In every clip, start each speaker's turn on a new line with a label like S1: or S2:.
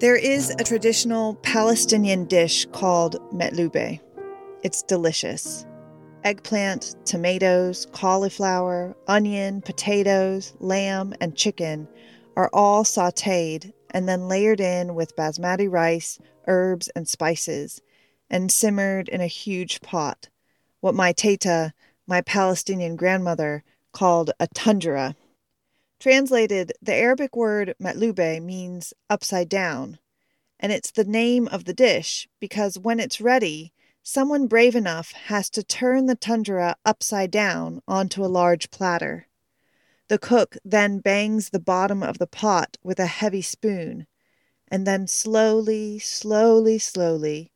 S1: There is a traditional Palestinian dish called metlube. It's delicious. Eggplant, tomatoes, cauliflower, onion, potatoes, lamb, and chicken are all sauteed and then layered in with basmati rice, herbs, and spices, and simmered in a huge pot, what my teta, my Palestinian grandmother, called a tanjura. Translated, the Arabic word matlube means upside down, and it's the name of the dish because when it's ready, someone brave enough has to turn the tanjura upside down onto a large platter. The cook then bangs the bottom of the pot with a heavy spoon, and then slowly, slowly, slowly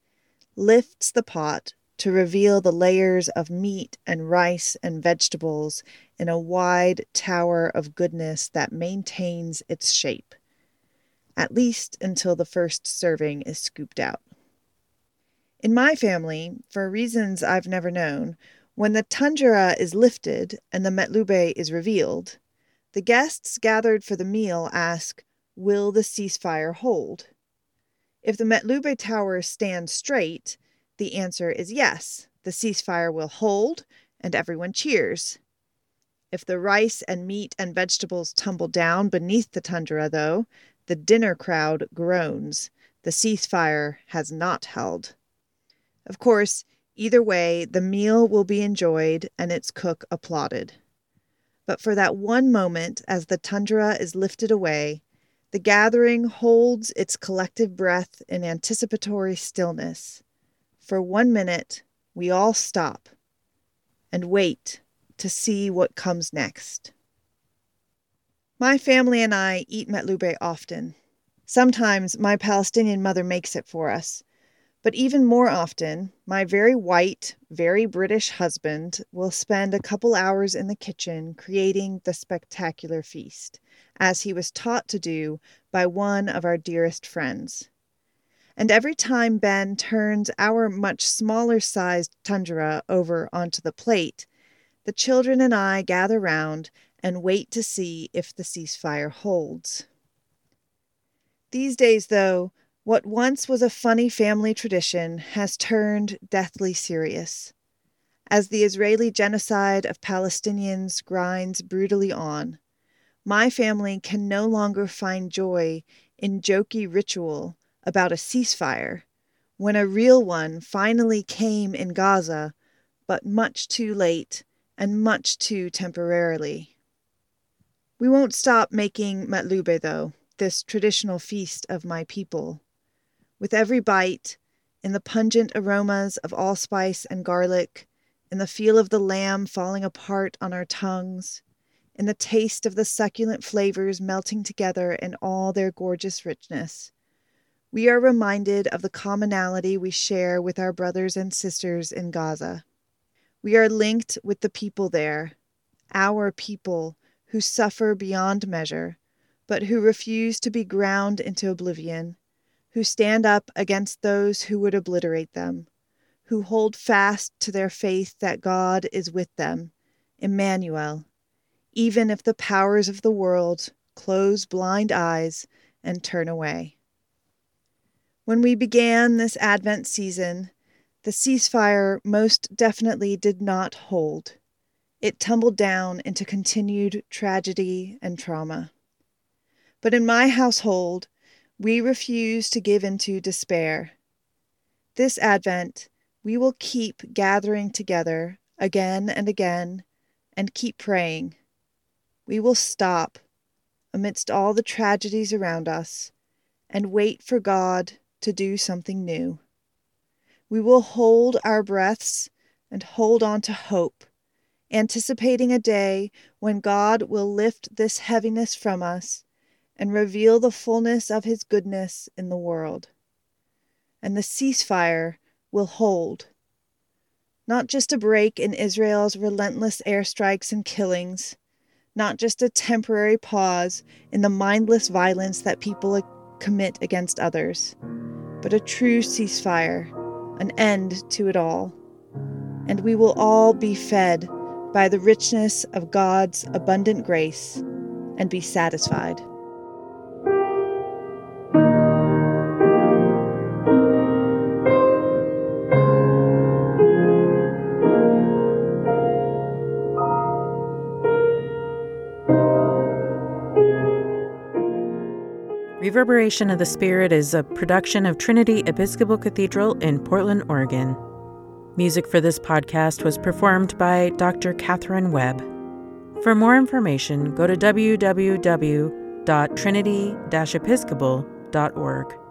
S1: lifts the pot to reveal the layers of meat and rice and vegetables in a wide tower of goodness that maintains its shape, at least until the first serving is scooped out. In my family, for reasons I've never known, when the tanjura is lifted and the metlube is revealed, the guests gathered for the meal ask, Will the ceasefire hold? If the metlube tower stands straight, the answer is yes, the ceasefire will hold, and everyone cheers. If the rice and meat and vegetables tumble down beneath the tanjura, though, the dinner crowd groans. The ceasefire has not held. Of course, either way, the meal will be enjoyed and its cook applauded. But for that one moment, as the tanjura is lifted away, the gathering holds its collective breath in anticipatory stillness. For one minute, we all stop and wait to see what comes next. My family and I eat metlube often. Sometimes my Palestinian mother makes it for us. But even more often, my very white, very British husband will spend a couple hours in the kitchen creating the spectacular feast, as he was taught to do by one of our dearest friends and every time Ben turns our much smaller sized tanjura over onto the plate, the children and I gather round and wait to see if the ceasefire holds. These days, though, what once was a funny family tradition has turned deathly serious. As the Israeli genocide of Palestinians grinds brutally on, my family can no longer find joy in jokey ritual about a ceasefire when a real one finally came in Gaza, but much too late and much too temporarily. We won't stop making matlube, though, this traditional feast of my people. With every bite, in the pungent aromas of allspice and garlic, in the feel of the lamb falling apart on our tongues, in the taste of the succulent flavors melting together in all their gorgeous richness, we are reminded of the commonality we share with our brothers and sisters in Gaza. We are linked with the people there, our people who suffer beyond measure, but who refuse to be ground into oblivion, who stand up against those who would obliterate them, who hold fast to their faith that God is with them, Emmanuel, even if the powers of the world close blind eyes and turn away. When we began this Advent season, the ceasefire most definitely did not hold. It tumbled down into continued tragedy and trauma. But in my household, we refuse to give into despair. This Advent, we will keep gathering together again and again and keep praying. We will stop amidst all the tragedies around us and wait for God to do something new. We will hold our breaths and hold on to hope, anticipating a day when God will lift this heaviness from us and reveal the fullness of His goodness in the world. And the ceasefire will hold. Not just a break in Israel's relentless airstrikes and killings, not just a temporary pause in the mindless violence that people commit against others but a true ceasefire, an end to it all. And we will all be fed by the richness of God's abundant grace and be satisfied.
S2: Reverberation of the Spirit is a production of Trinity Episcopal Cathedral in Portland, Oregon. Music for this podcast was performed by Dr. Catherine Webb. For more information, go to www.trinity-episcopal.org.